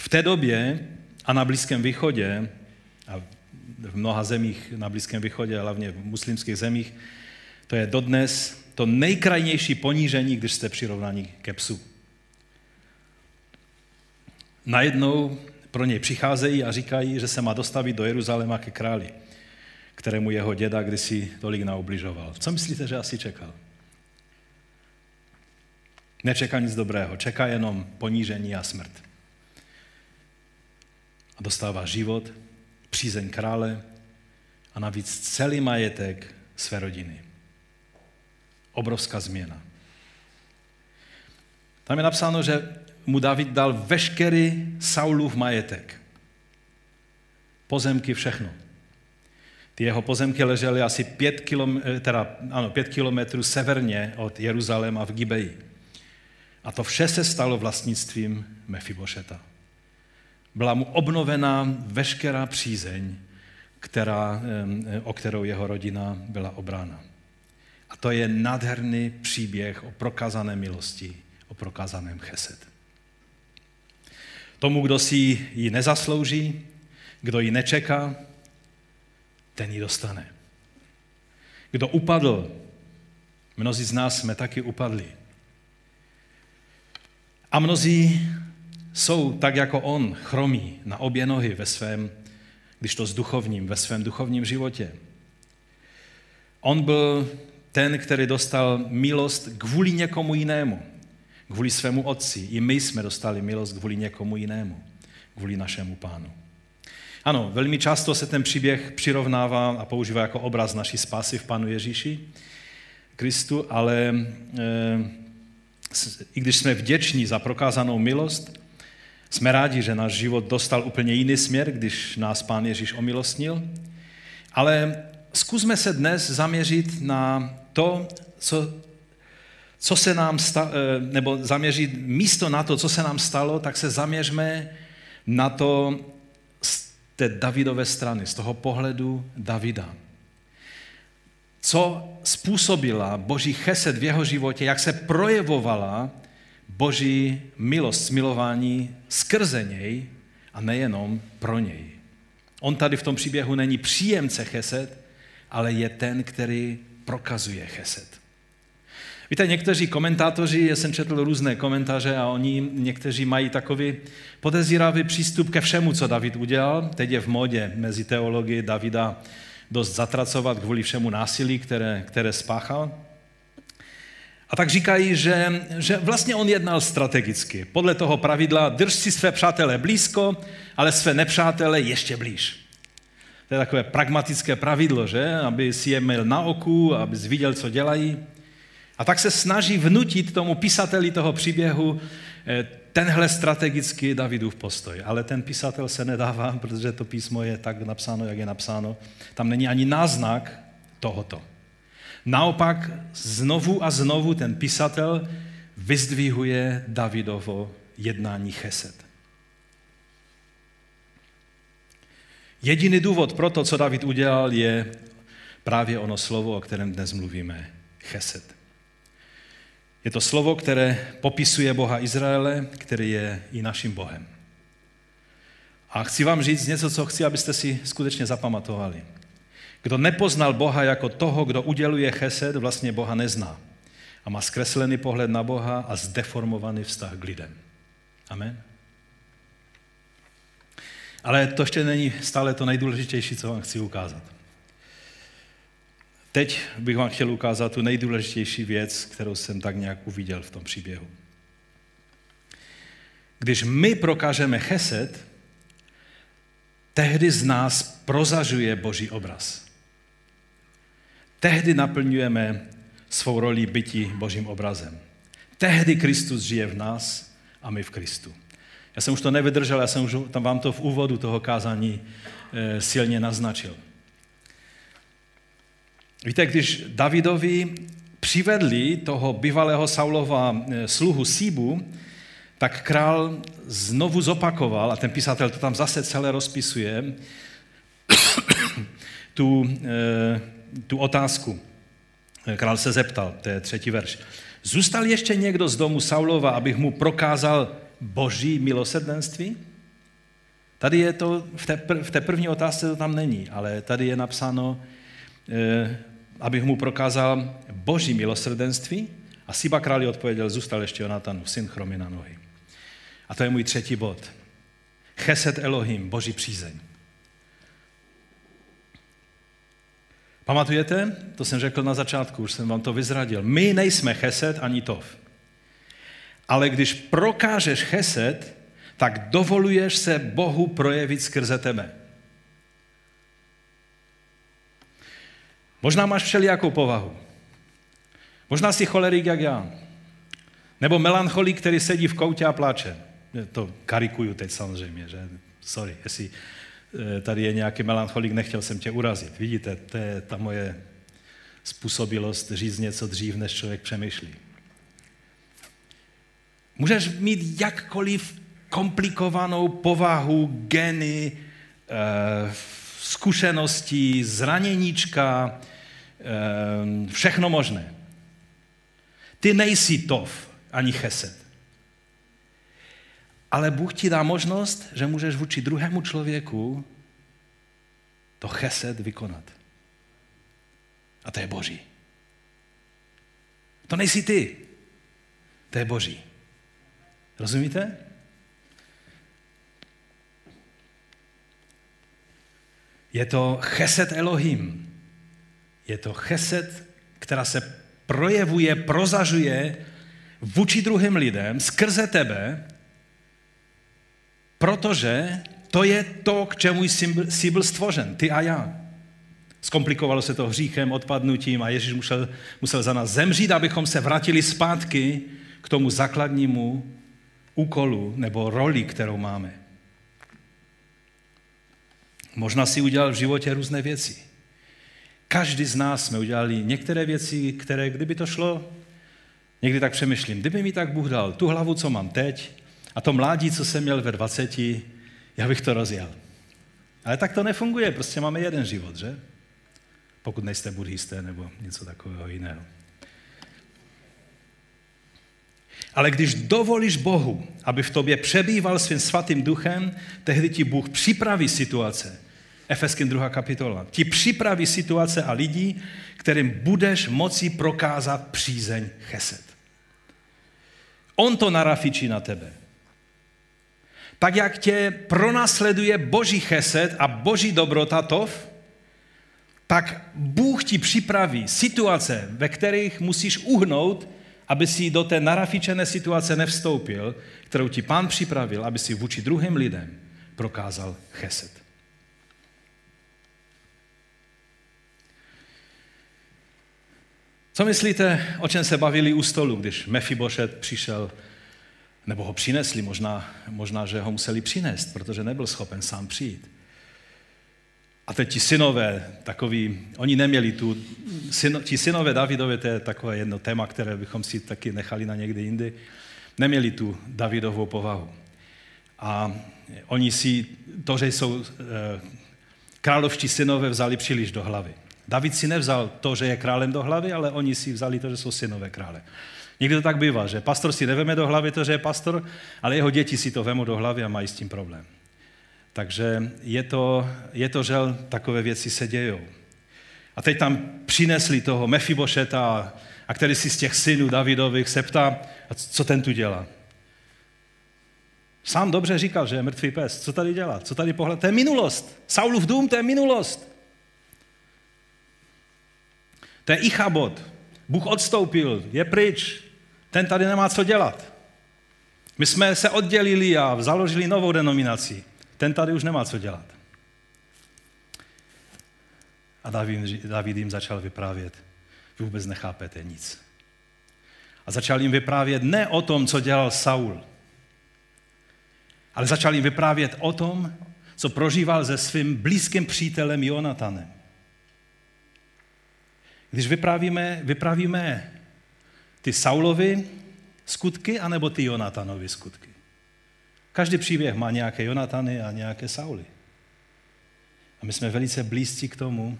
V té době a na Blízkém východě, v mnoha zemích na Blízkém východě, hlavně v muslimských zemích, to je dodnes to nejkrajnější ponížení, když jste přirovnaní ke psu. Najednou pro něj přicházejí a říkají, že se má dostavit do Jeruzaléma ke králi, kterému jeho děda kdysi tolik naubližoval. Co myslíte, že asi čekal? Nečeká nic dobrého, čeká jenom ponížení a smrt. A dostává život, přízeň krále a navíc celý majetek své rodiny. Obrovská změna. Tam je napsáno, že mu David dal veškerý Saulův majetek. Pozemky, všechno. Ty jeho pozemky ležely asi pět, kilom, eh, teda, ano, pět kilometrů severně od Jeruzaléma v Gibeji. A to vše se stalo vlastnictvím Mefibošeta. Byla mu obnovena veškerá přízeň, která, o kterou jeho rodina byla obrána. A to je nádherný příběh o prokázané milosti, o prokázaném cheset. Tomu, kdo si ji nezaslouží, kdo ji nečeká, ten ji dostane. Kdo upadl, mnozí z nás jsme taky upadli. A mnozí jsou tak jako on, chromí na obě nohy ve svém, když to s duchovním, ve svém duchovním životě. On byl ten, který dostal milost kvůli někomu jinému, kvůli svému otci. I my jsme dostali milost kvůli někomu jinému, kvůli našemu pánu. Ano, velmi často se ten příběh přirovnává a používá jako obraz naší spásy v Pánu Ježíši Kristu, ale e, i když jsme vděční za prokázanou milost, jsme rádi, že náš život dostal úplně jiný směr, když nás Pán Ježíš omilostnil, ale zkusme se dnes zaměřit na to, co, co se nám stalo, eh, nebo zaměřit místo na to, co se nám stalo, tak se zaměřme na to z té Davidové strany, z toho pohledu Davida. Co způsobila Boží chesed v jeho životě, jak se projevovala Boží milost, smilování skrze něj a nejenom pro něj. On tady v tom příběhu není příjemce chesed, ale je ten, který prokazuje chesed. Víte, někteří komentátoři, já jsem četl různé komentáře a oni někteří mají takový podezíravý přístup ke všemu, co David udělal. Teď je v modě mezi teologií Davida dost zatracovat kvůli všemu násilí, které, které spáchal. A tak říkají, že, že vlastně on jednal strategicky. Podle toho pravidla drž si své přátelé blízko, ale své nepřátele ještě blíž. To je takové pragmatické pravidlo, že? Aby si je měl na oku, aby viděl, co dělají. A tak se snaží vnutit tomu písateli toho příběhu eh, tenhle strategický Davidův postoj. Ale ten písatel se nedává, *laughs* protože to písmo je tak napsáno, jak je napsáno. Tam není ani náznak tohoto. Naopak znovu a znovu ten písatel vyzdvihuje Davidovo jednání chesed. Jediný důvod pro to, co David udělal, je právě ono slovo, o kterém dnes mluvíme, chesed. Je to slovo, které popisuje Boha Izraele, který je i naším Bohem. A chci vám říct něco, co chci, abyste si skutečně zapamatovali. Kdo nepoznal Boha jako toho, kdo uděluje chesed, vlastně Boha nezná. A má zkreslený pohled na Boha a zdeformovaný vztah k lidem. Amen. Ale to ještě není stále to nejdůležitější, co vám chci ukázat. Teď bych vám chtěl ukázat tu nejdůležitější věc, kterou jsem tak nějak uviděl v tom příběhu. Když my prokážeme chesed, tehdy z nás prozažuje Boží obraz. Tehdy naplňujeme svou roli bytí Božím obrazem. Tehdy Kristus žije v nás a my v Kristu. Já jsem už to nevydržel, já jsem už tam vám to v úvodu toho kázání eh, silně naznačil. Víte, když Davidovi přivedli toho bývalého Saulova eh, sluhu Síbu, tak král znovu zopakoval, a ten písatel to tam zase celé rozpisuje, *coughs* tu, eh, tu otázku. Král se zeptal, to je třetí verš. Zůstal ještě někdo z domu Saulova, abych mu prokázal boží milosrdenství? Tady je to, v té, pr- v té první otázce to tam není, ale tady je napsáno, eh, abych mu prokázal boží milosrdenství. A Siba králi odpověděl, zůstal ještě Jonatanův syn chromy na nohy. A to je můj třetí bod. Cheset Elohim, boží přízeň. Pamatujete? To jsem řekl na začátku, už jsem vám to vyzradil. My nejsme cheset ani tov. Ale když prokážeš cheset, tak dovoluješ se Bohu projevit skrze tebe. Možná máš všelijakou povahu. Možná jsi cholerik jak já. Nebo melancholik, který sedí v koutě a pláče. To karikuju teď samozřejmě, že? Sorry, jestli tady je nějaký melancholik, nechtěl jsem tě urazit. Vidíte, to je ta moje způsobilost říct něco dřív, než člověk přemýšlí. Můžeš mít jakkoliv komplikovanou povahu, geny, eh, zkušenosti, zraněníčka, eh, všechno možné. Ty nejsi tov ani cheset. Ale Bůh ti dá možnost, že můžeš vůči druhému člověku to cheset vykonat. A to je Boží. To nejsi ty. To je Boží. Rozumíte? Je to cheset Elohim. Je to cheset, která se projevuje, prozažuje vůči druhým lidem skrze tebe, protože to je to, k čemu jsi byl stvořen, ty a já. Zkomplikovalo se to hříchem, odpadnutím a Ježíš musel, musel za nás zemřít, abychom se vrátili zpátky k tomu základnímu úkolu nebo roli, kterou máme. Možná si udělal v životě různé věci. Každý z nás jsme udělali některé věci, které, kdyby to šlo, někdy tak přemýšlím, kdyby mi tak Bůh dal tu hlavu, co mám teď, a to mládí, co jsem měl ve 20, já bych to rozjel. Ale tak to nefunguje, prostě máme jeden život, že? Pokud nejste buddhisté nebo něco takového jiného. Ale když dovolíš Bohu, aby v tobě přebýval svým svatým duchem, tehdy ti Bůh připraví situace, Efeským 2. kapitola. Ti připraví situace a lidi, kterým budeš moci prokázat přízeň cheset. On to narafičí na tebe. Tak jak tě pronásleduje boží cheset a boží dobrota tov, tak Bůh ti připraví situace, ve kterých musíš uhnout, aby si do té narafičené situace nevstoupil, kterou ti pán připravil, aby si vůči druhým lidem prokázal cheset. Co myslíte, o čem se bavili u stolu, když Mefibošet přišel, nebo ho přinesli, možná, možná, že ho museli přinést, protože nebyl schopen sám přijít. A teď ti synové, takový, oni neměli tu, syn, ti synové Davidové, to je takové jedno téma, které bychom si taky nechali na někdy jindy, neměli tu Davidovou povahu. A oni si to, že jsou e, královští synové, vzali příliš do hlavy. David si nevzal to, že je králem do hlavy, ale oni si vzali to, že jsou synové krále. Někdy to tak bývá, že pastor si neveme do hlavy to, že je pastor, ale jeho děti si to vemou do hlavy a mají s tím problém. Takže je to, je to žel, takové věci se dějou. A teď tam přinesli toho Mefibošeta, a který si z těch synů Davidových se ptá, a co ten tu dělá? Sám dobře říkal, že je mrtvý pes. Co tady dělá? Co tady pohled? To je minulost. Saulův dům, to je minulost. To je Ichabod. Bůh odstoupil, je pryč. Ten tady nemá co dělat. My jsme se oddělili a založili novou denominaci. Ten tady už nemá co dělat. A David, David jim začal vyprávět. Vy vůbec nechápete nic. A začal jim vyprávět ne o tom, co dělal Saul, ale začal jim vyprávět o tom, co prožíval se svým blízkým přítelem Jonatanem. Když vyprávíme, vyprávíme ty Saulovy skutky, anebo ty Jonatanovy skutky. Každý příběh má nějaké Jonatany a nějaké Sauly. A my jsme velice blízcí k tomu,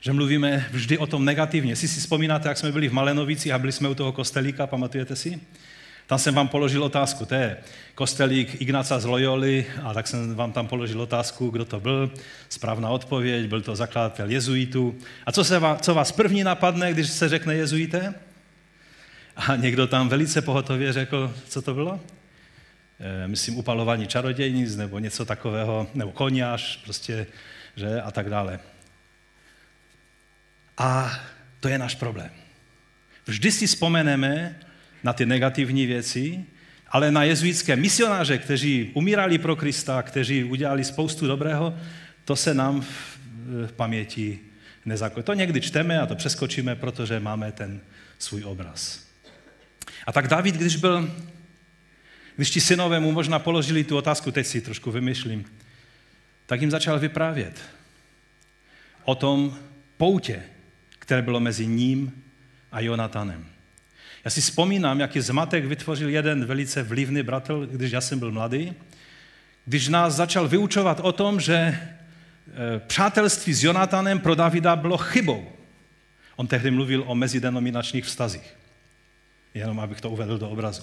že mluvíme vždy o tom negativně. Si si vzpomínáte, jak jsme byli v Malenovicích a byli jsme u toho kostelíka, pamatujete si? Tam jsem vám položil otázku, to je kostelík Ignaca z Loyoli, a tak jsem vám tam položil otázku, kdo to byl. Správná odpověď, byl to zakladatel jezuitů. A co, se vás, co vás první napadne, když se řekne jezuité? A někdo tam velice pohotově řekl, co to bylo? E, myslím, upalování čarodějnic nebo něco takového, nebo koniáš, prostě, že, a tak dále. A to je náš problém. Vždy si vzpomeneme na ty negativní věci, ale na jezuitské misionáře, kteří umírali pro Krista, kteří udělali spoustu dobrého, to se nám v paměti nezakojí. To někdy čteme a to přeskočíme, protože máme ten svůj obraz. A tak David, když byl, když ti synové mu možná položili tu otázku, teď si trošku vymyšlím, tak jim začal vyprávět o tom poutě, které bylo mezi ním a Jonatanem. Já si vzpomínám, jaký zmatek vytvořil jeden velice vlivný bratr, když já jsem byl mladý, když nás začal vyučovat o tom, že e, přátelství s Jonatanem pro Davida bylo chybou. On tehdy mluvil o mezidenominačních vztazích. Jenom abych to uvedl do obrazu.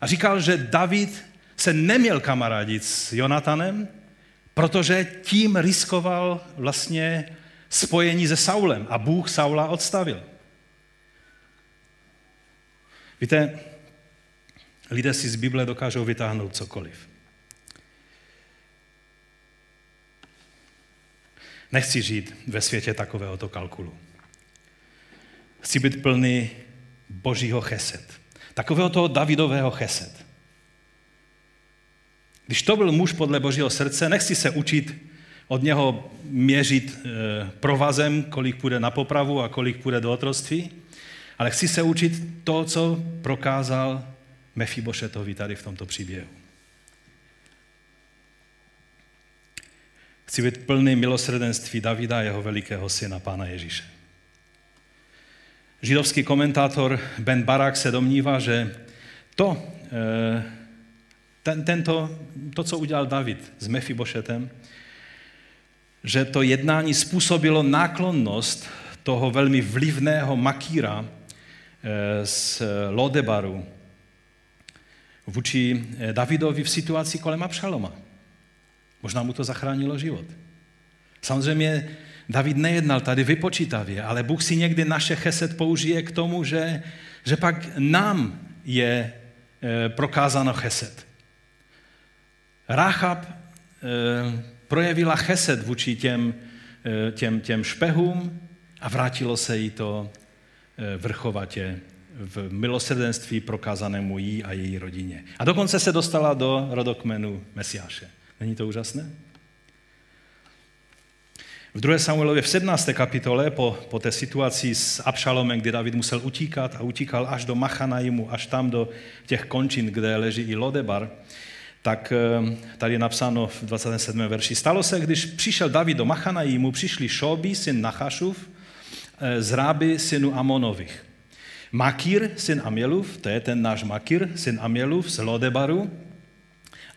A říkal, že David se neměl kamarádit s Jonatanem, protože tím riskoval vlastně spojení se Saulem a Bůh Saula odstavil. Víte, lidé si z Bible dokážou vytáhnout cokoliv. Nechci žít ve světě takovéhoto kalkulu. Chci být plný božího cheset. Takového toho Davidového cheset. Když to byl muž podle božího srdce, nechci se učit od něho měřit e, provazem, kolik půjde na popravu a kolik půjde do otroství, ale chci se učit to, co prokázal Mefibošetovi tady v tomto příběhu. Chci být plný milosrdenství Davida a jeho velikého syna, pána Ježíše. Židovský komentátor Ben Barak se domnívá, že to, eh, ten, tento, to, co udělal David s Mefibošetem, že to jednání způsobilo náklonnost toho velmi vlivného makíra z Lodebaru vůči eh, Davidovi v situaci kolem Abšaloma. Možná mu to zachránilo život. Samozřejmě David nejednal tady vypočítavě, ale Bůh si někdy naše cheset použije k tomu, že, že pak nám je e, prokázáno cheset. Ráchab projevila cheset vůči těm, těm, těm špehům a vrátilo se jí to vrchovatě v milosrdenství prokázanému jí a její rodině. A dokonce se dostala do rodokmenu Mesiáše. Není to úžasné? V 2. Samuelově v 17. kapitole po, po té situaci s Abšalomem, kdy David musel utíkat a utíkal až do Machanaimu, až tam do těch končin, kde leží i Lodebar, tak eh, tady je napsáno v 27. verši. Stalo se, když přišel David do Machanaimu, přišli Šobi, syn Nachašův, eh, z Ráby, synu Amonových. Makir, syn Amělův, to je ten náš Makir, syn Amělův z Lodebaru,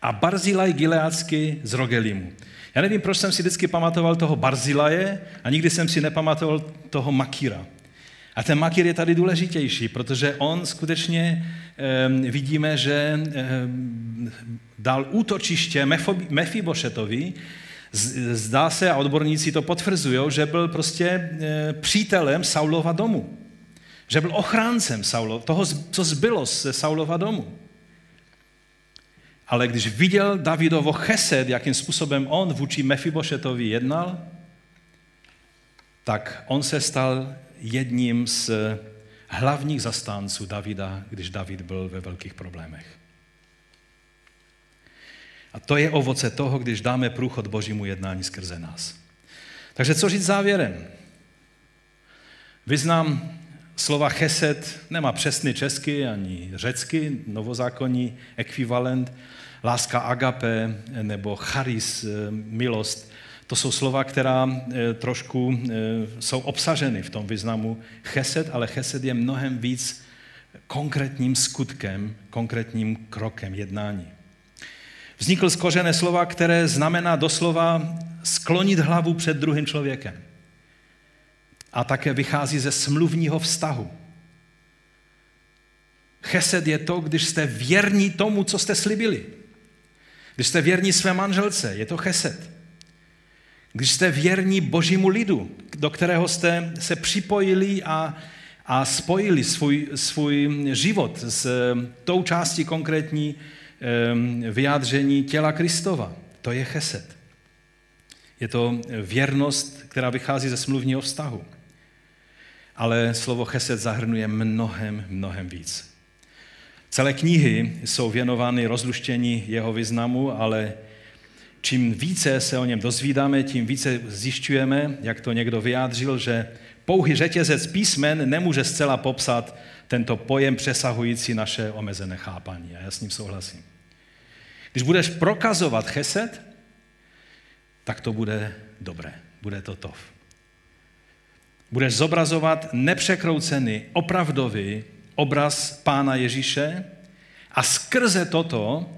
a Barzilaj Gileácky z Rogelimu. Já nevím, proč jsem si vždycky pamatoval toho Barzilaje a nikdy jsem si nepamatoval toho Makira. A ten Makir je tady důležitější, protože on skutečně eh, vidíme, že eh, dal útočiště Mefibošetovi, zdá se, a odborníci to potvrzují, že byl prostě eh, přítelem Saulova domu. Že byl ochráncem Saulova, toho, co zbylo ze Saulova domu. Ale když viděl Davidovo chesed, jakým způsobem on vůči Mefibošetovi jednal, tak on se stal jedním z hlavních zastánců Davida, když David byl ve velkých problémech. A to je ovoce toho, když dáme průchod Božímu jednání skrze nás. Takže co říct závěrem? Vyznám slova chesed, nemá přesný český ani řecký, novozákonní ekvivalent, láska agape nebo charis, eh, milost. To jsou slova, která eh, trošku eh, jsou obsaženy v tom významu chesed, ale chesed je mnohem víc konkrétním skutkem, konkrétním krokem jednání. Vznikl z kořené slova, které znamená doslova sklonit hlavu před druhým člověkem. a také vychází ze smluvního vztahu. Chesed je to, když jste věrní tomu, co jste slibili. Když jste věrní své manželce, je to chesed. Když jste věrní božímu lidu, do kterého jste se připojili a, a spojili svůj, svůj život s tou částí konkrétní vyjádření těla Kristova. To je chesed. Je to věrnost, která vychází ze smluvního vztahu. Ale slovo chesed zahrnuje mnohem, mnohem víc. Celé knihy jsou věnovány rozluštění jeho významu, ale čím více se o něm dozvídáme, tím více zjišťujeme, jak to někdo vyjádřil, že pouhý řetězec písmen nemůže zcela popsat tento pojem přesahující naše omezené chápání. A já s ním souhlasím. Když budeš prokazovat chesed, tak to bude dobré. Bude to tov. Budeš zobrazovat nepřekroucený, opravdový obraz Pána Ježíše a skrze toto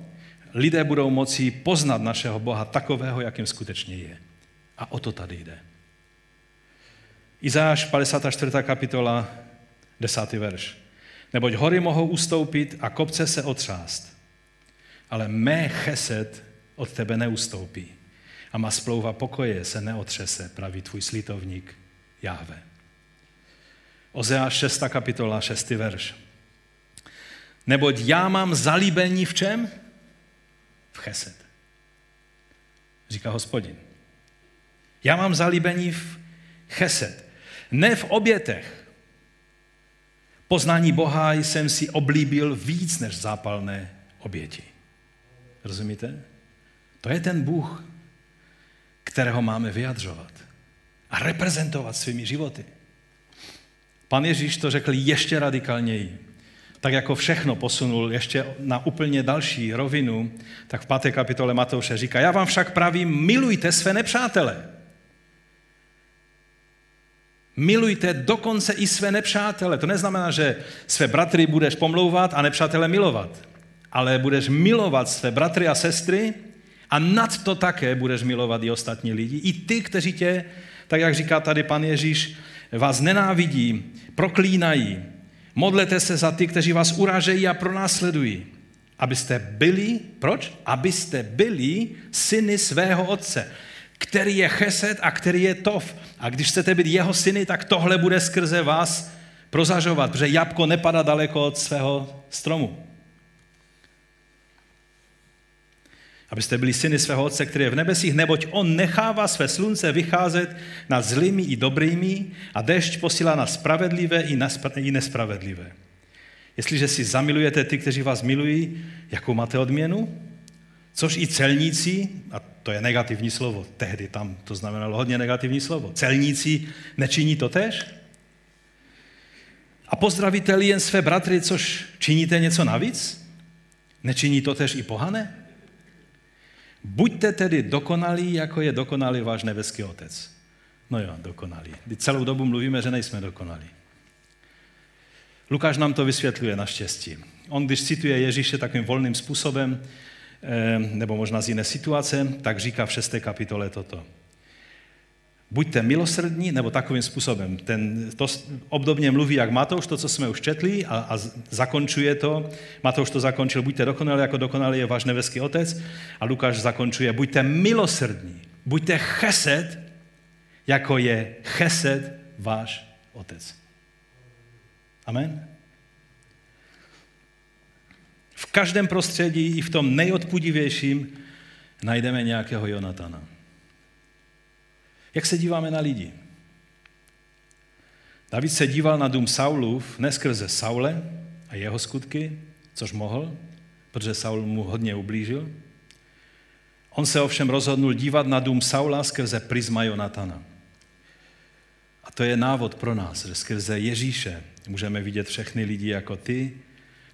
lidé budou moci poznat našeho Boha takového, jakým skutečně je. A o to tady jde. Izáš 54. kapitola, 10. verš. Neboť hory mohou ustoupit a kopce se otřást, ale mé chesed od tebe neustoupí a má splouva pokoje se neotřese, praví tvůj slitovník Jahve. Ozeáš 6. kapitola, 6. verš. Neboť já mám zalíbení v čem? V chesed. Říká hospodin. Já mám zalíbení v chesed. Ne v obětech. Poznání Boha jsem si oblíbil víc než zápalné oběti. Rozumíte? To je ten Bůh, kterého máme vyjadřovat a reprezentovat svými životy. Pan Ježíš to řekl ještě radikálněji. Tak jako všechno posunul ještě na úplně další rovinu, tak v páté kapitole Matouše říká, já vám však pravím, milujte své nepřátele. Milujte dokonce i své nepřátele. To neznamená, že své bratry budeš pomlouvat a nepřátele milovat. Ale budeš milovat své bratry a sestry a nad to také budeš milovat i ostatní lidi. I ty, kteří tě, tak jak říká tady pan Ježíš, vás nenávidí, proklínají. Modlete se za ty, kteří vás uražejí a pronásledují. Abyste byli, proč? Abyste byli syny svého otce, který je cheset a který je tov. A když chcete být jeho syny, tak tohle bude skrze vás prozažovat, protože jabko nepadá daleko od svého stromu. abyste byli syny svého Otce, který je v nebesích, neboť On nechává své slunce vycházet nad zlými i dobrými a dešť posílá na spravedlivé i nespravedlivé. Jestliže si zamilujete ty, kteří vás milují, jakou máte odměnu? Což i celníci, a to je negativní slovo, tehdy tam to znamenalo hodně negativní slovo, celníci nečiní to tež? A pozdravíte jen své bratry, což činíte něco navíc? Nečiní to tež i pohané? Buďte tedy dokonalí, jako je dokonalý váš nebeský otec. No jo, dokonalí. Celou dobu mluvíme, že nejsme dokonalí. Lukáš nám to vysvětluje naštěstí. On, když cituje Ježíše takovým volným způsobem, nebo možná z jiné situace, tak říká v šesté kapitole toto buďte milosrdní, nebo takovým způsobem. Ten, to obdobně mluví jak Matouš, to, co jsme už četli, a, a zakončuje to. Matouš to zakončil, buďte dokonalí, jako dokonalý je váš nebeský otec. A Lukáš zakončuje, buďte milosrdní, buďte chesed, jako je chesed váš otec. Amen? V každém prostředí, i v tom nejodpudivějším, najdeme nějakého Jonatana. Jak se díváme na lidi? David se díval na dům Saulův ne skrze Saule a jeho skutky, což mohl, protože Saul mu hodně ublížil. On se ovšem rozhodnul dívat na dům Saula skrze prisma Jonatana. A to je návod pro nás, že skrze Ježíše můžeme vidět všechny lidi jako ty,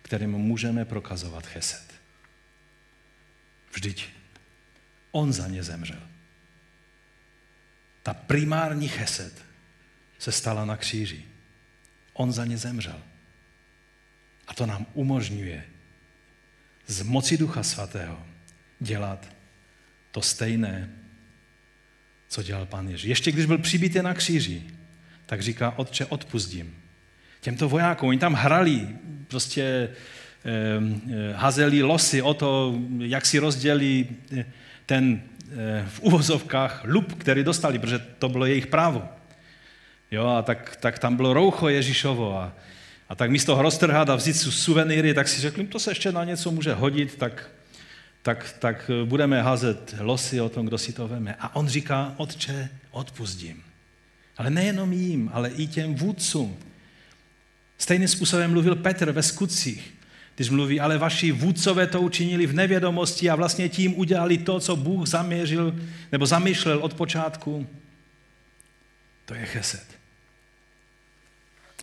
kterým můžeme prokazovat cheset. Vždyť on za ně zemřel. Ta primární chesed se stala na kříži. On za ně zemřel. A to nám umožňuje z moci Ducha Svatého dělat to stejné, co dělal Pán Ježíš. Ještě když byl přibitý na kříži, tak říká, otče, odpustím. Těmto vojákům, oni tam hrali, prostě eh, hazeli losy o to, jak si rozdělí eh, ten eh, v uvozovkách lup, který dostali, protože to bylo jejich právo. Jo, a tak, tak tam bylo roucho Ježíšovo a, a tak místo ho roztrhat a vzít suvenýry, tak si řekli, to se ještě na něco může hodit, tak, tak, tak budeme házet losy o tom, kdo si to veme. A on říká, otče, odpustím. Ale nejenom jim, ale i těm vůdcům. Stejným způsobem mluvil Petr ve skutcích, když mluví, ale vaši vůdcové to učinili v nevědomosti a vlastně tím udělali to, co Bůh zaměřil nebo zamýšlel od počátku. To je cheset.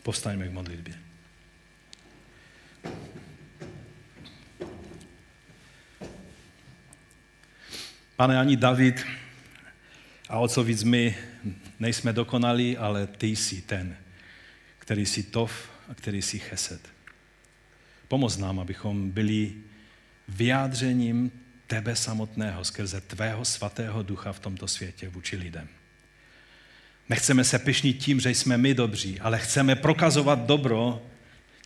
Povstaňme k modlitbě. Pane, ani David a o co víc my nejsme dokonalí, ale ty jsi ten, který jsi tov a který jsi cheset. Pomoz nám, abychom byli vyjádřením tebe samotného skrze tvého svatého ducha v tomto světě vůči lidem. Nechceme se pišnit tím, že jsme my dobří, ale chceme prokazovat dobro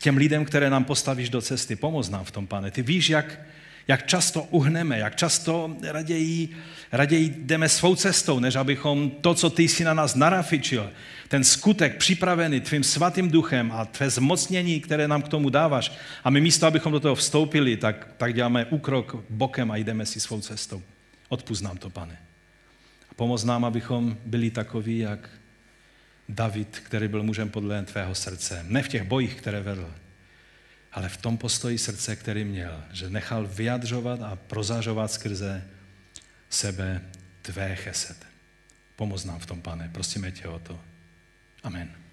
těm lidem, které nám postavíš do cesty. Pomoz nám v tom, pane. Ty víš, jak, jak často uhneme, jak často raději, raději jdeme svou cestou, než abychom to, co ty jsi na nás narafičil, ten skutek připravený tvým svatým duchem a tvé zmocnění, které nám k tomu dáváš, a my místo, abychom do toho vstoupili, tak, tak děláme úkrok bokem a jdeme si svou cestou. Odpust nám to, pane. A pomoz nám, abychom byli takoví, jak David, který byl mužem podle tvého srdce. Ne v těch bojích, které vedl, ale v tom postoji srdce, který měl, že nechal vyjadřovat a prozařovat skrze sebe tvé chesed. Pomoz nám v tom, pane, prosíme tě o to. Amen.